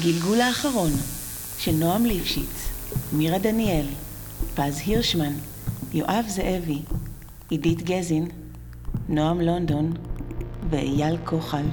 הגלגול האחרון של נועם ליפשיץ, מירה דניאל, פז הירשמן, יואב זאבי, עידית גזין, נועם לונדון ואייל כוחל.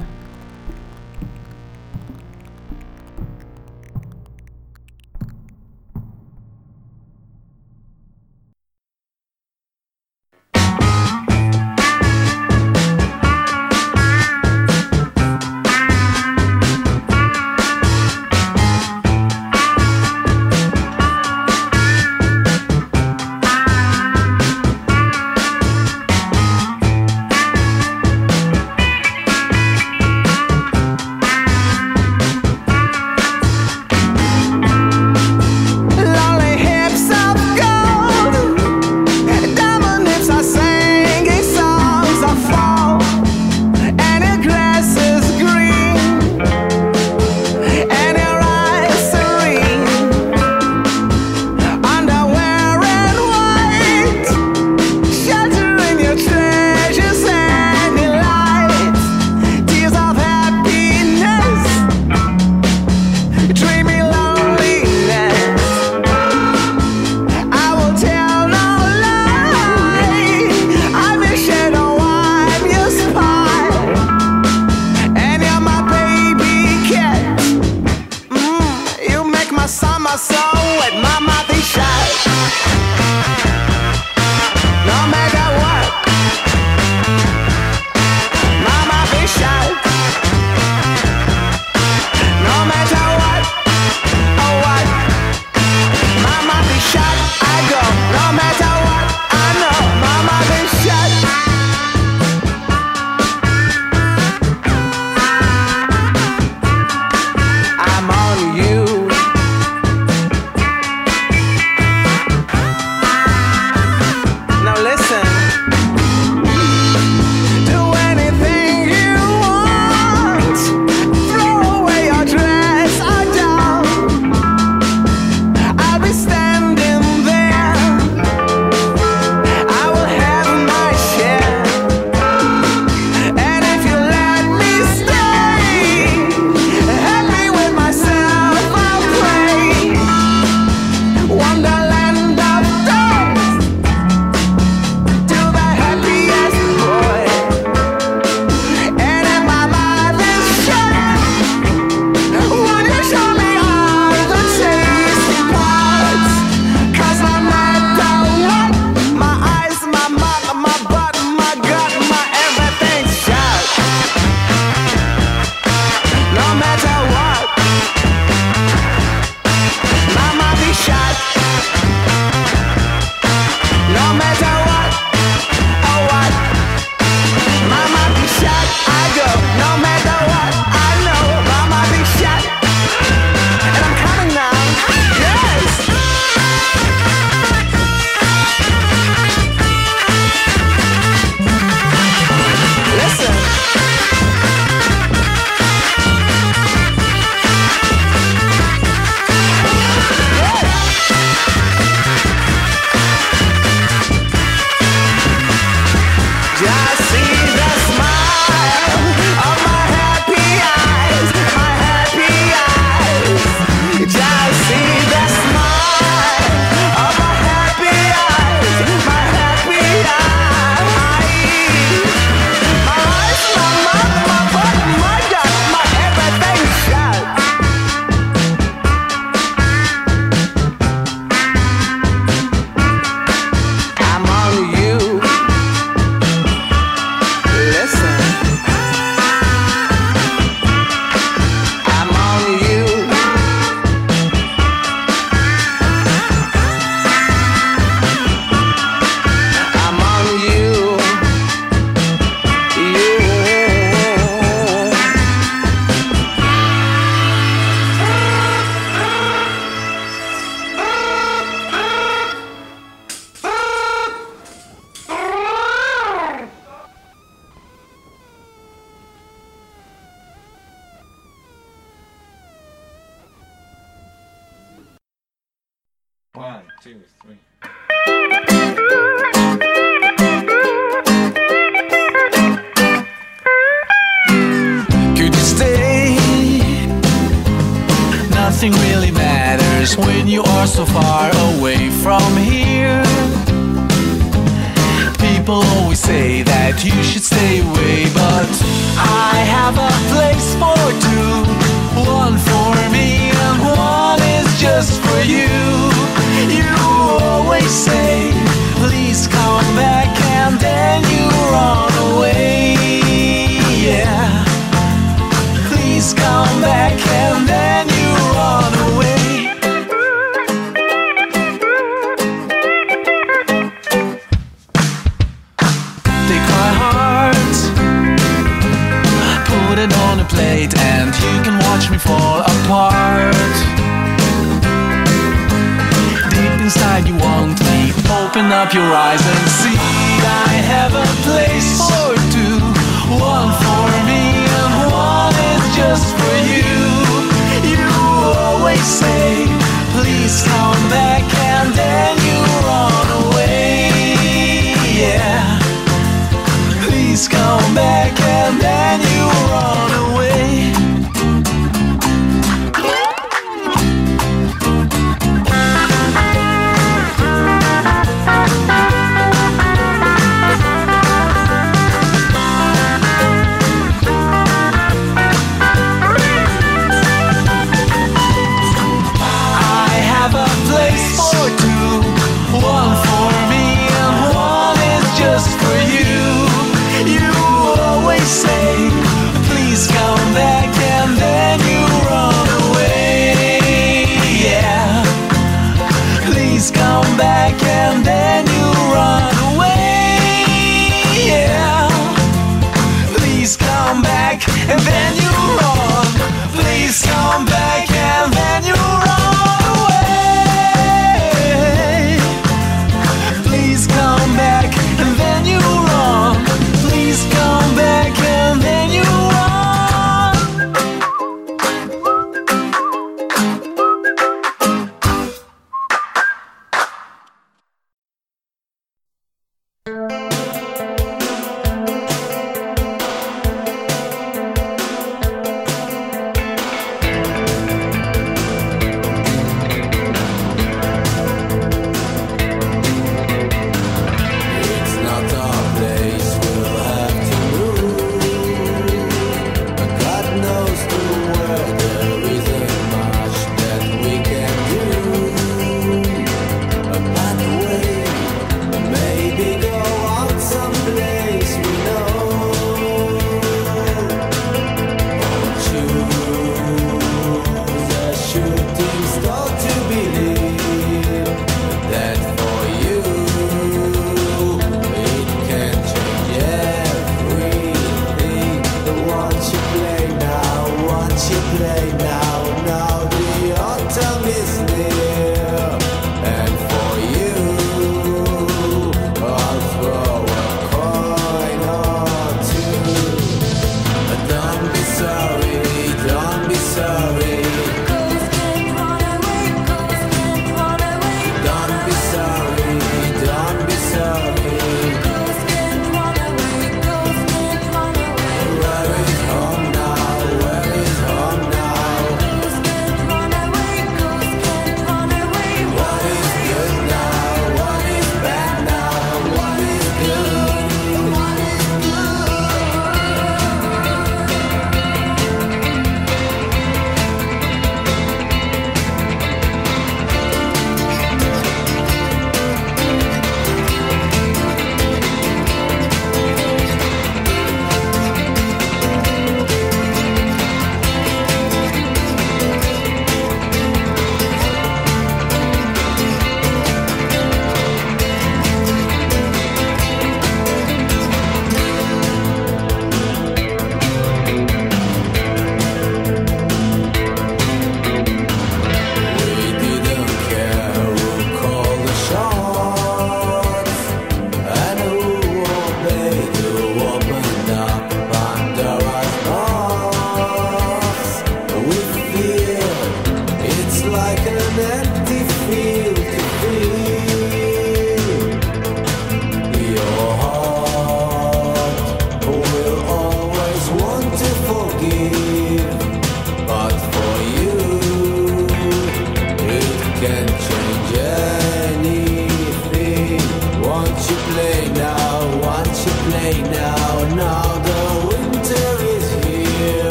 just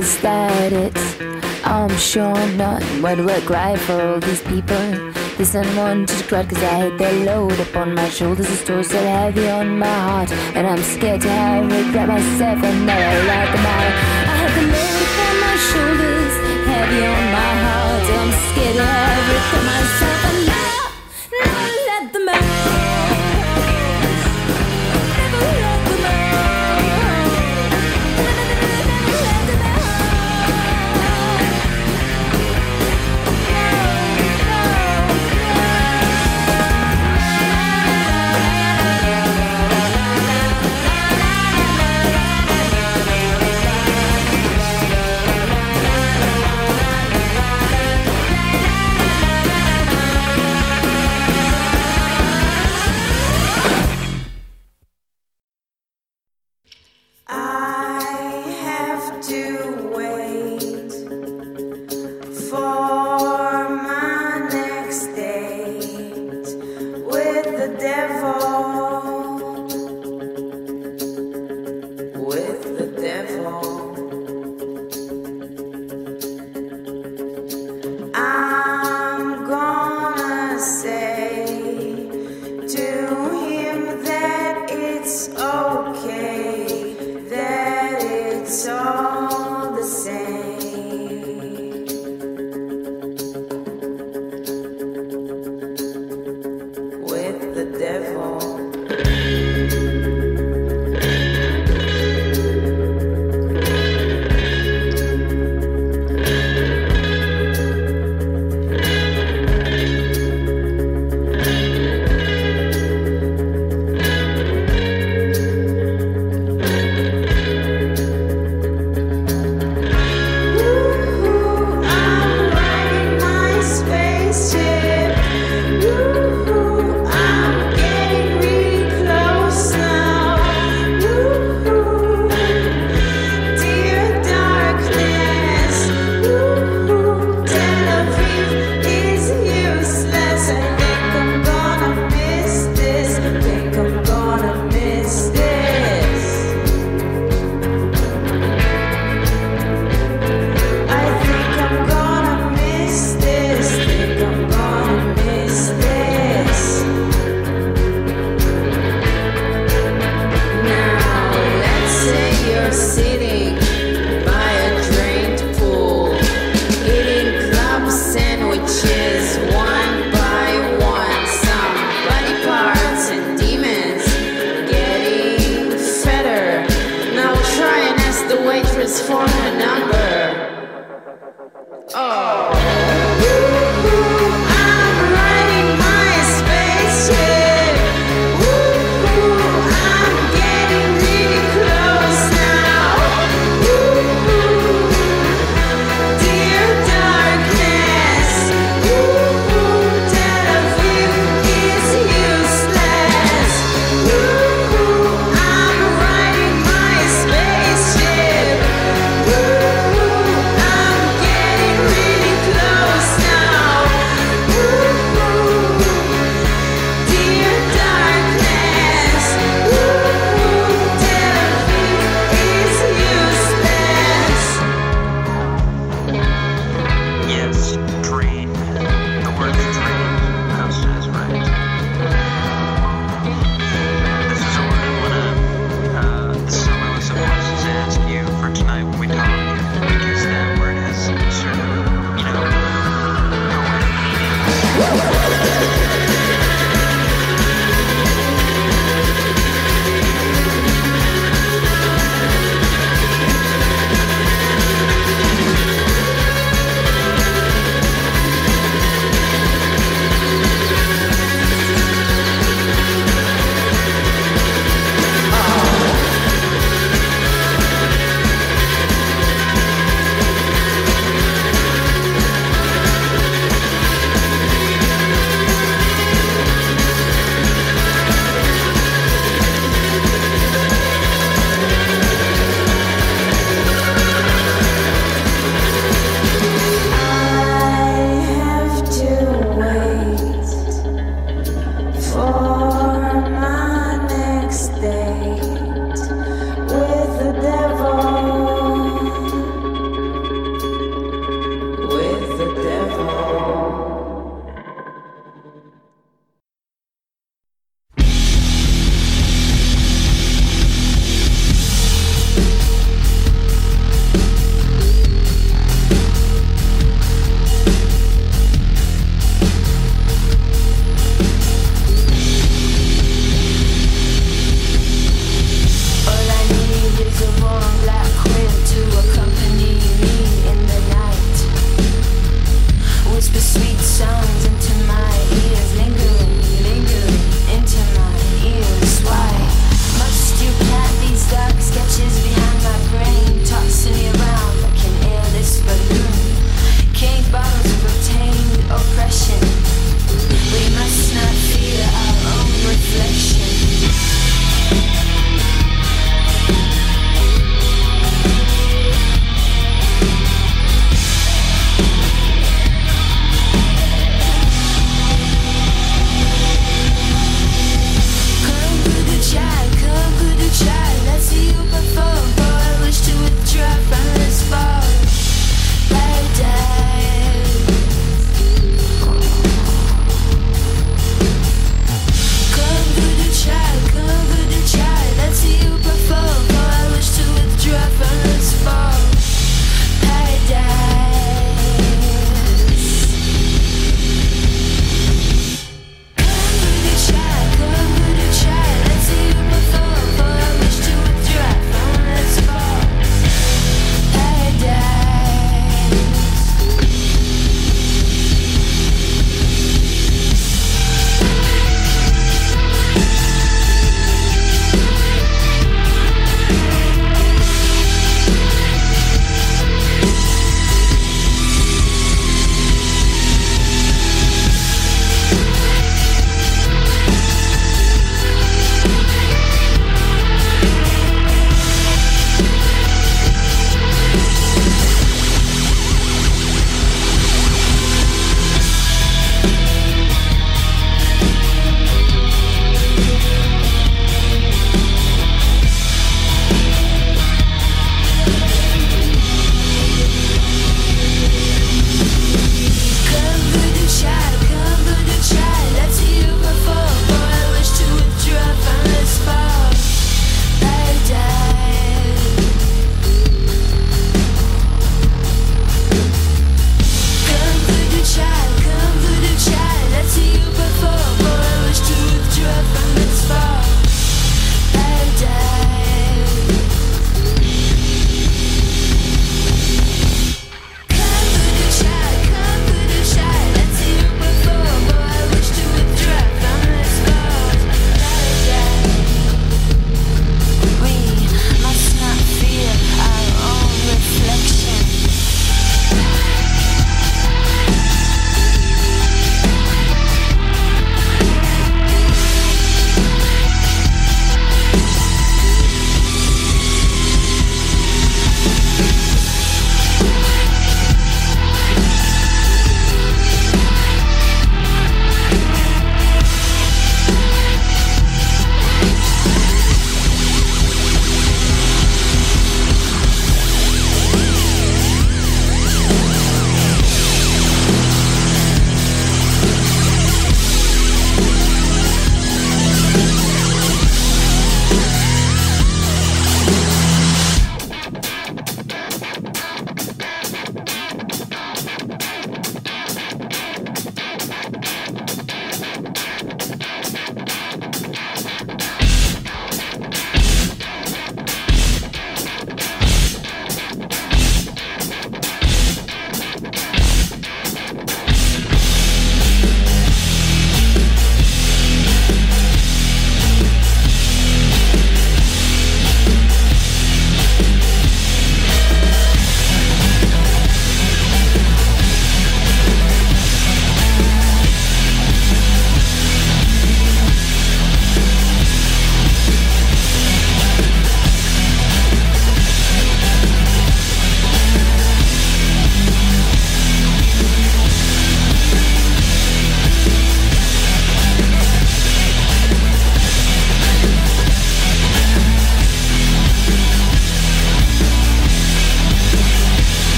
Is that it? I'm sure not. What work right for all these people? This unwanted crowd, cause I hate their load upon my shoulders. The store's so heavy on my heart, and I'm scared to have regret myself and never let them out. I have the load upon my shoulders, heavy on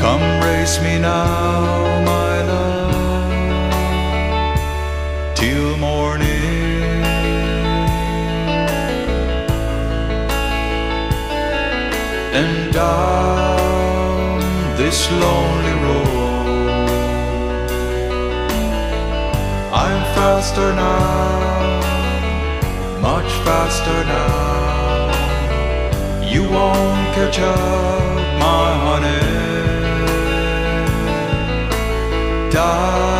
Come race me now, my love, till morning. And down this lonely road. I'm faster now, much faster now. You won't catch up, my honey. Down,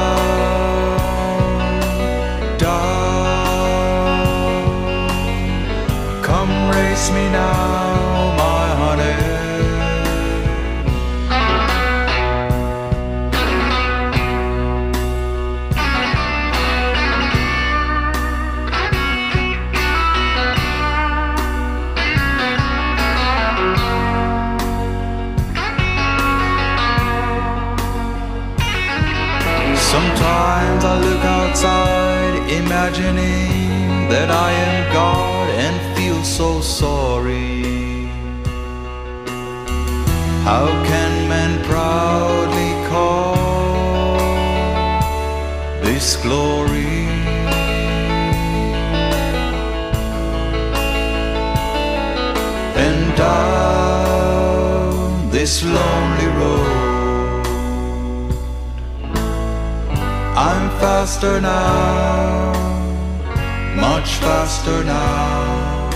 imagining that I am God and feel so sorry. How can men proudly call this glory? And down this lonely road. I'm faster now, faster now.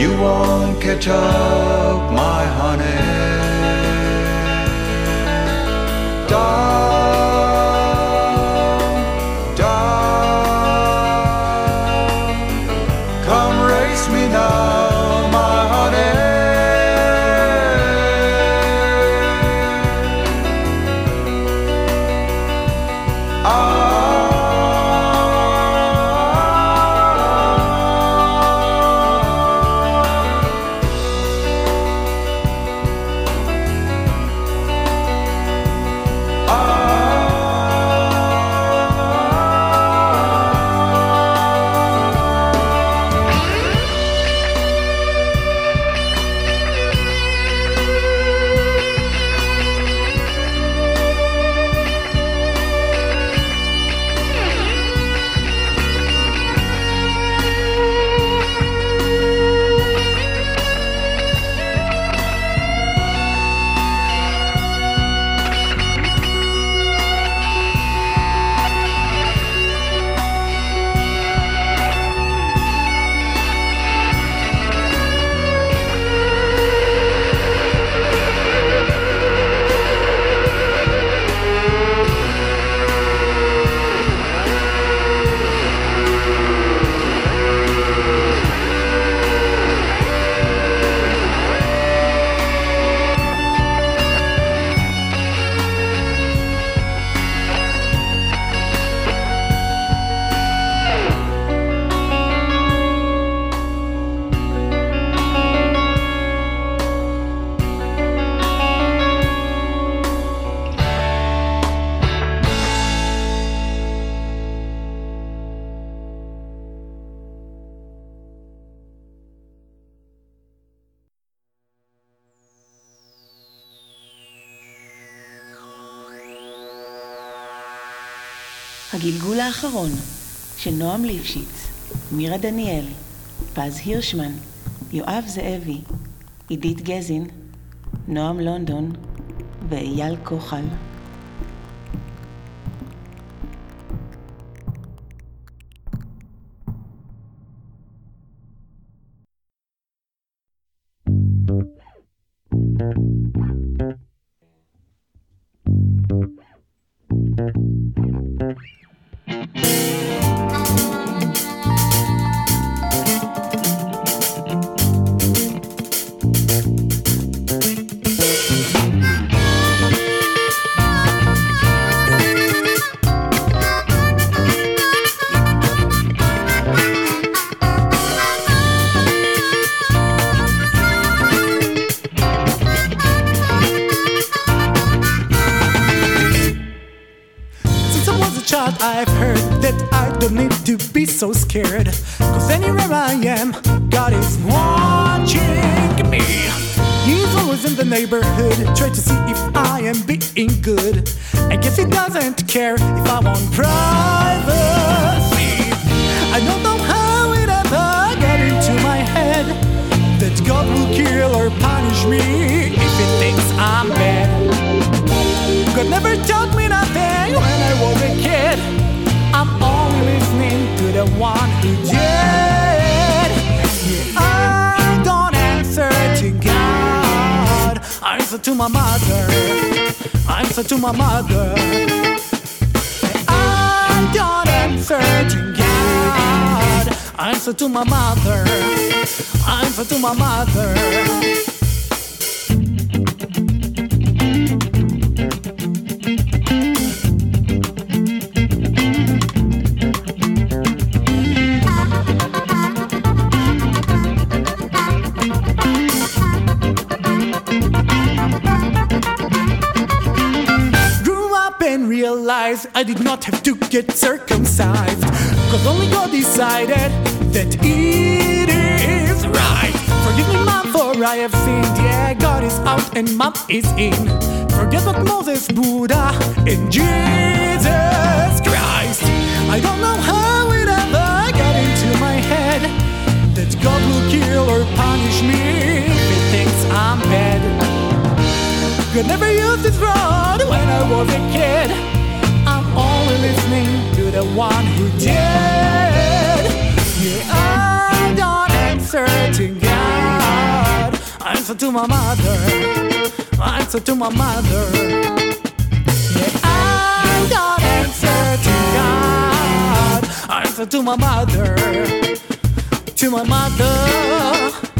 You won't catch up, my honey. Down, הגלגול האחרון של נועם ליפשיץ, מירה דניאל, פז הירשמן, יואב זאבי, עידית גזין, נועם לונדון ואייל כוחל. answer to my mother. Answer to my mother. I did not have to get circumcised. Cause only God decided that it is right. Forgive me, Mom, for I have sinned. Yeah, God is out and Mom is in. Forget what Moses, Buddha, and Jesus Christ. I don't know how it ever got into my head that God will kill or punish me if He thinks I'm bad. God never used His rod when I was a kid. I'm only listening to the one who did searching God. Answer to my mother. Answer to my mother. Yeah, I'm gonna answer to God. Answer to my mother. To my mother.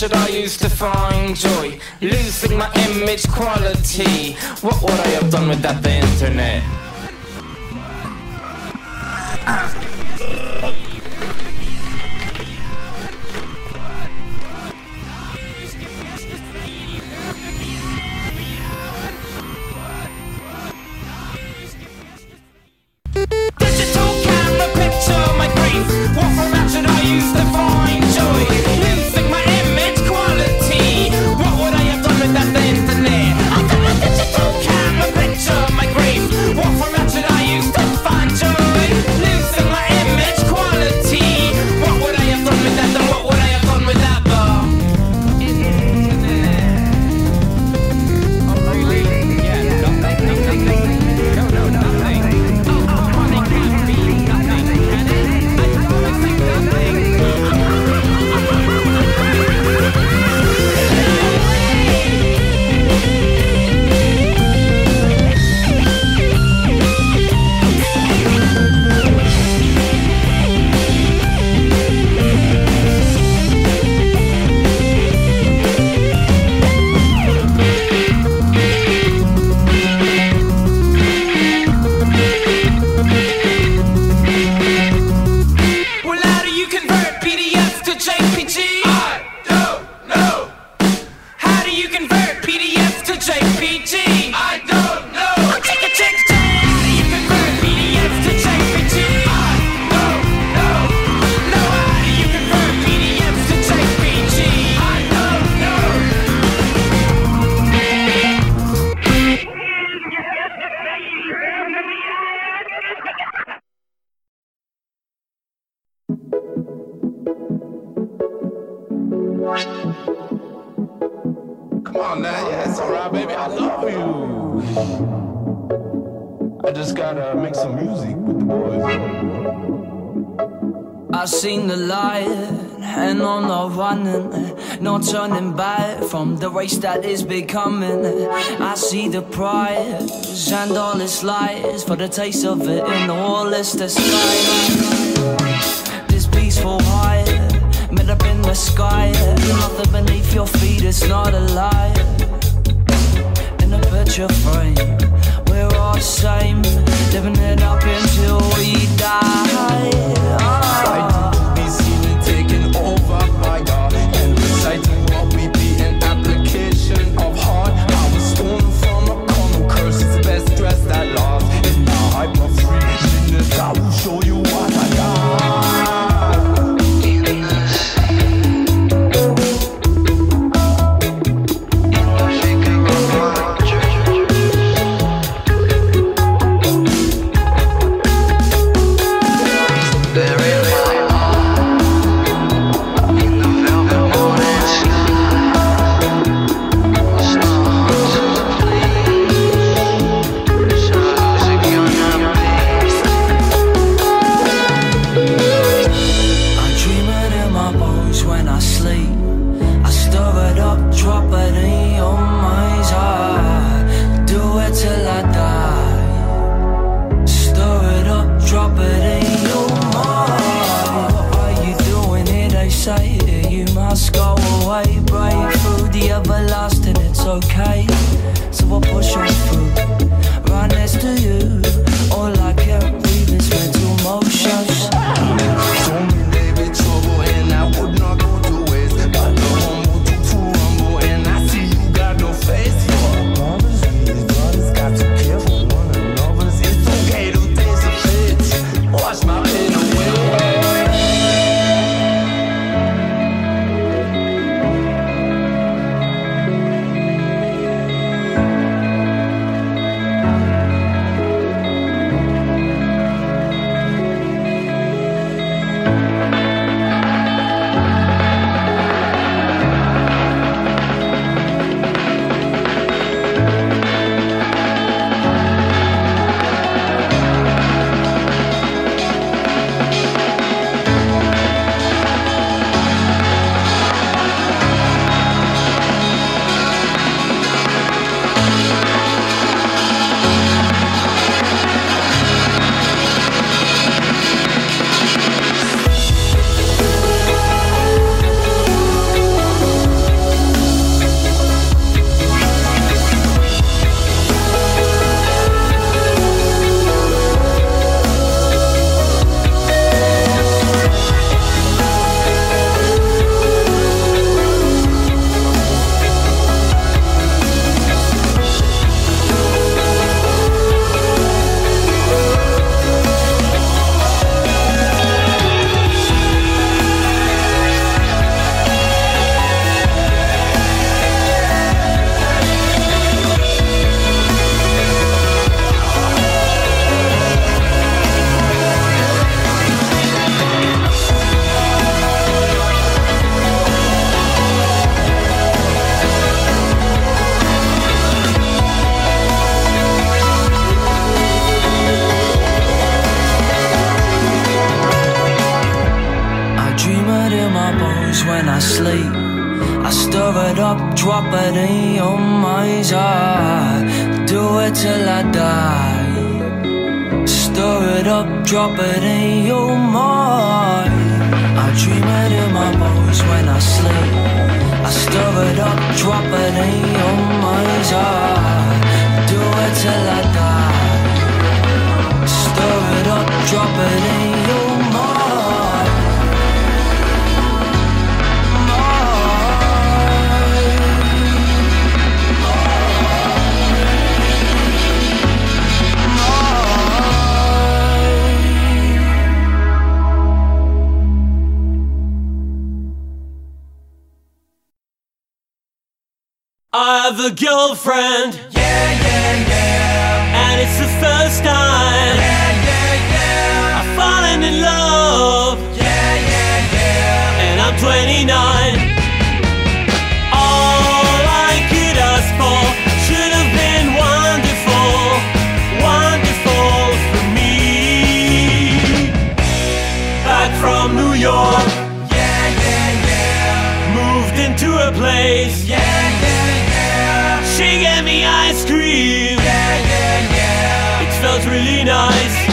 should I use to find joy? Losing my image quality. What would I have done without the internet? running, eh, no turning back from the race that is becoming. Eh. I see the prize and all its lies for the taste of it in all its disguise. This peaceful high, made up in the sky, eh. nothing beneath your feet, it's not a lie. In a picture frame, we're all the same, living it up until we die. Oh. girlfriend. She gave me ice cream. Yeah, yeah, yeah. It felt really nice.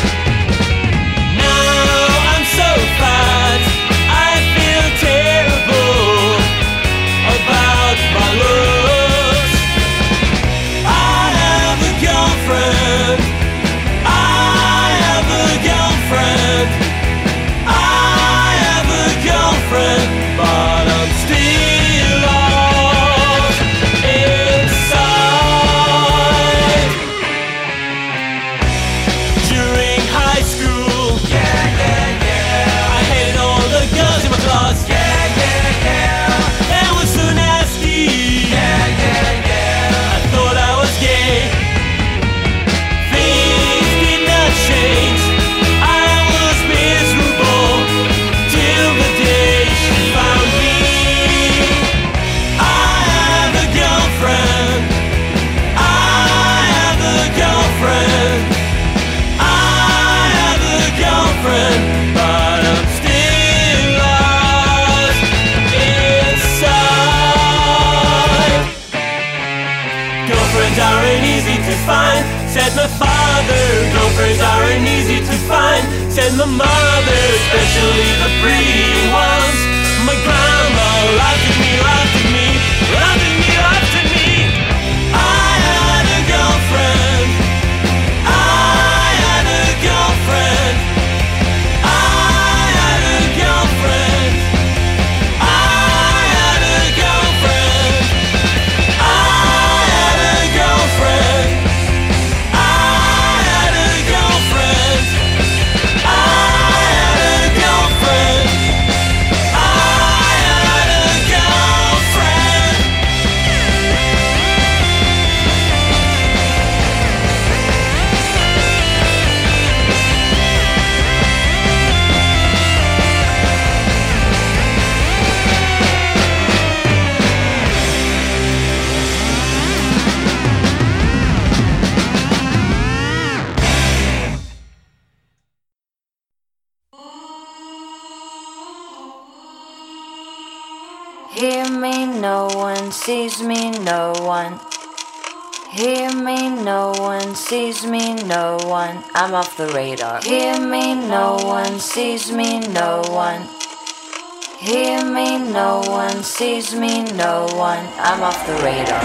the mother, especially the pretty ones. sees me, no one. Hear me, no one sees me, no one. I'm off the radar. Hear me, no one sees me, no one. Hear me, no one sees me, no one. I'm off the radar.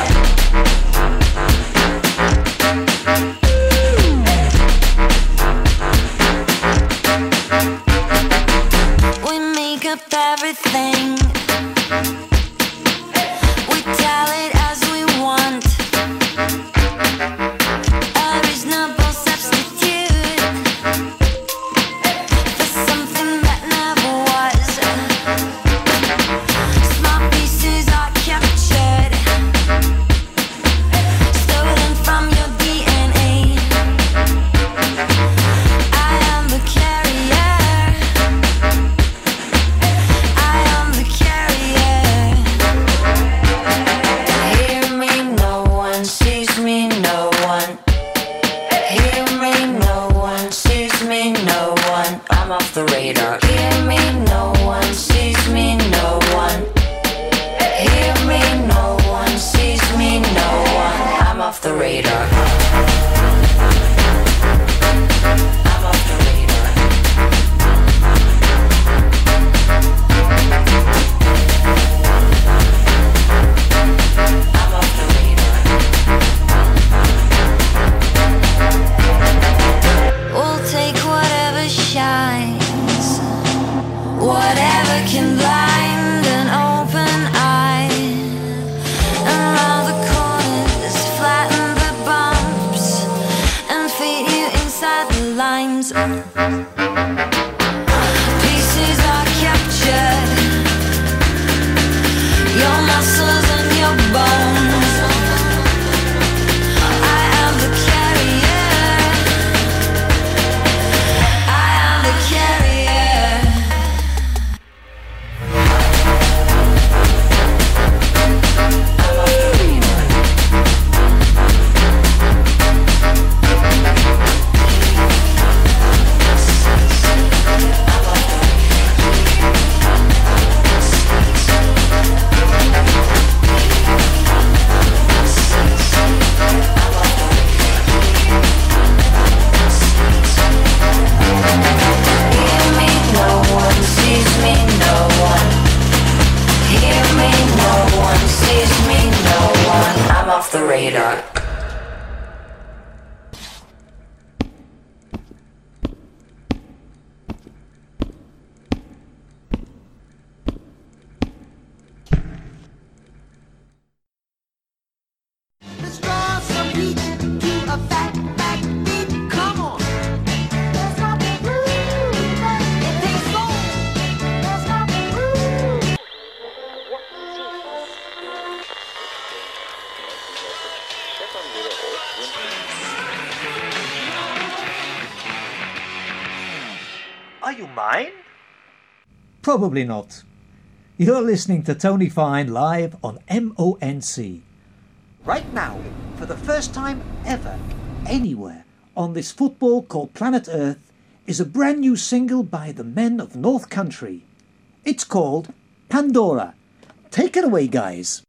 everything the radar. Probably not. You're listening to Tony Fine live on MONC. Right now, for the first time ever, anywhere, on this football called Planet Earth, is a brand new single by the men of North Country. It's called Pandora. Take it away, guys.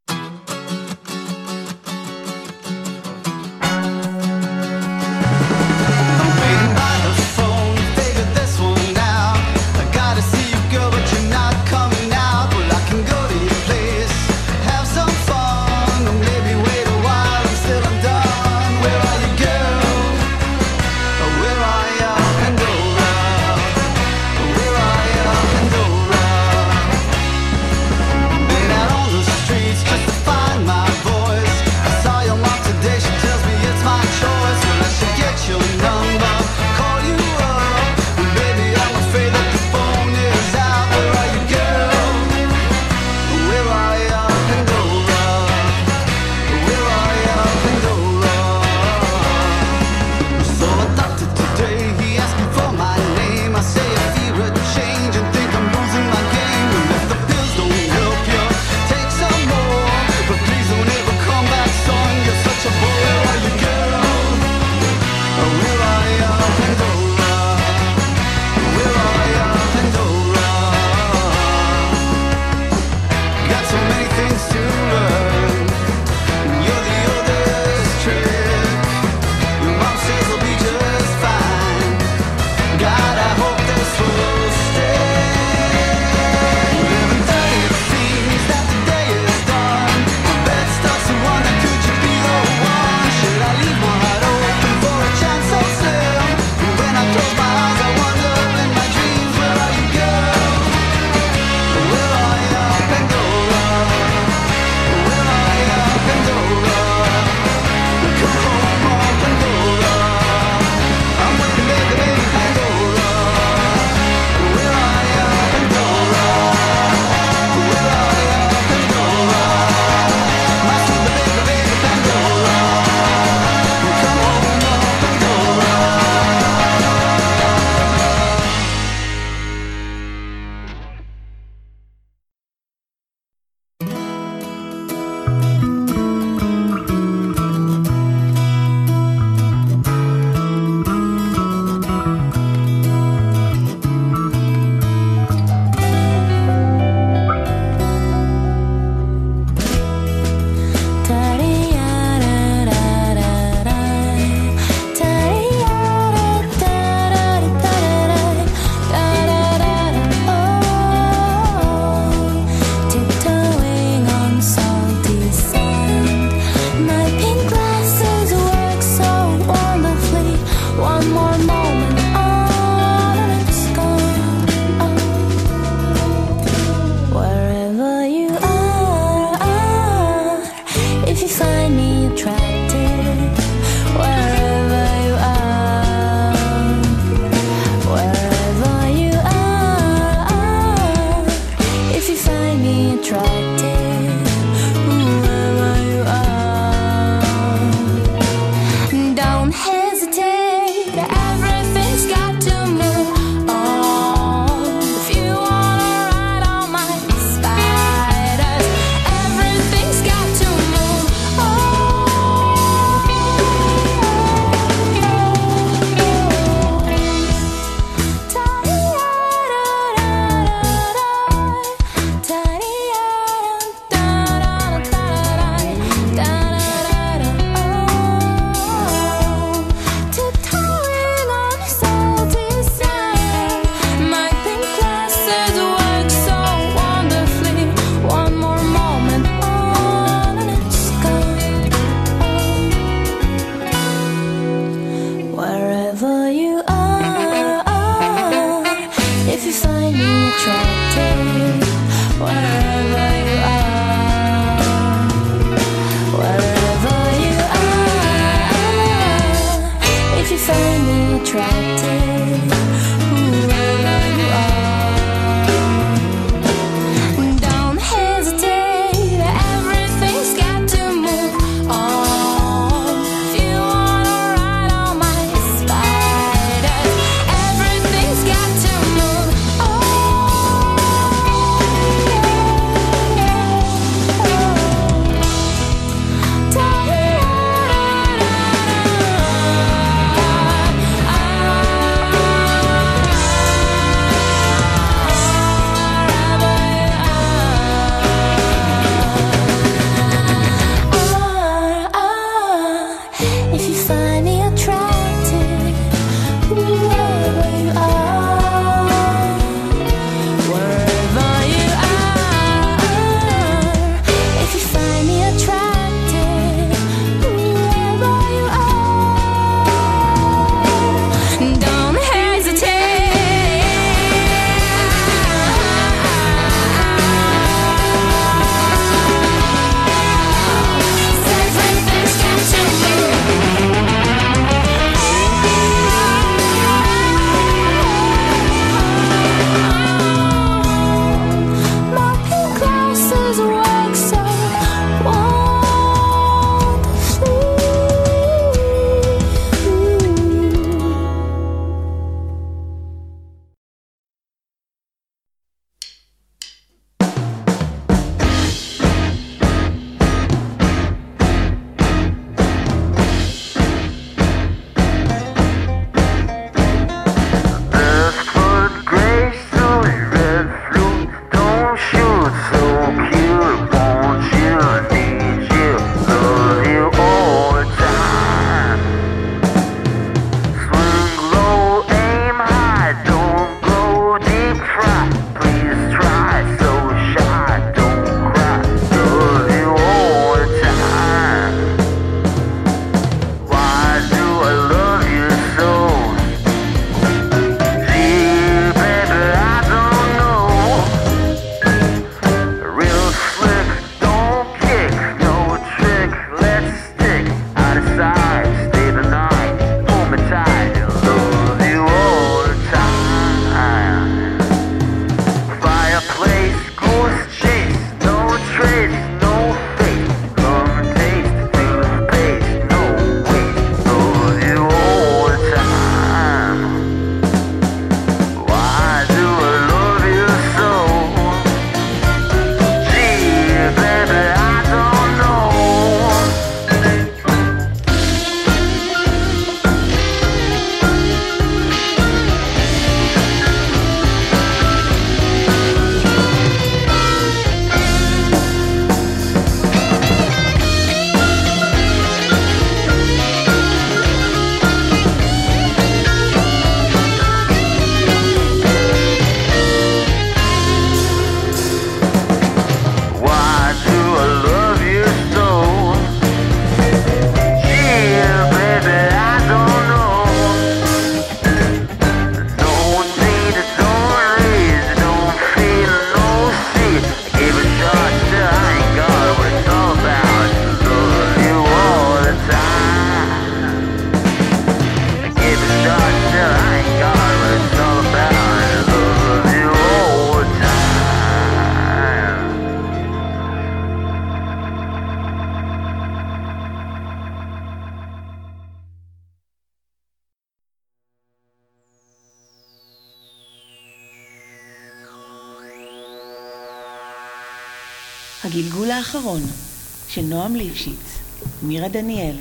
נועם ליפשיץ, מירה דניאל,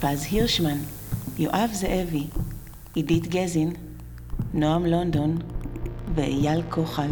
פז הירשמן, יואב זאבי, עידית גזין, נועם לונדון ואייל כוחל.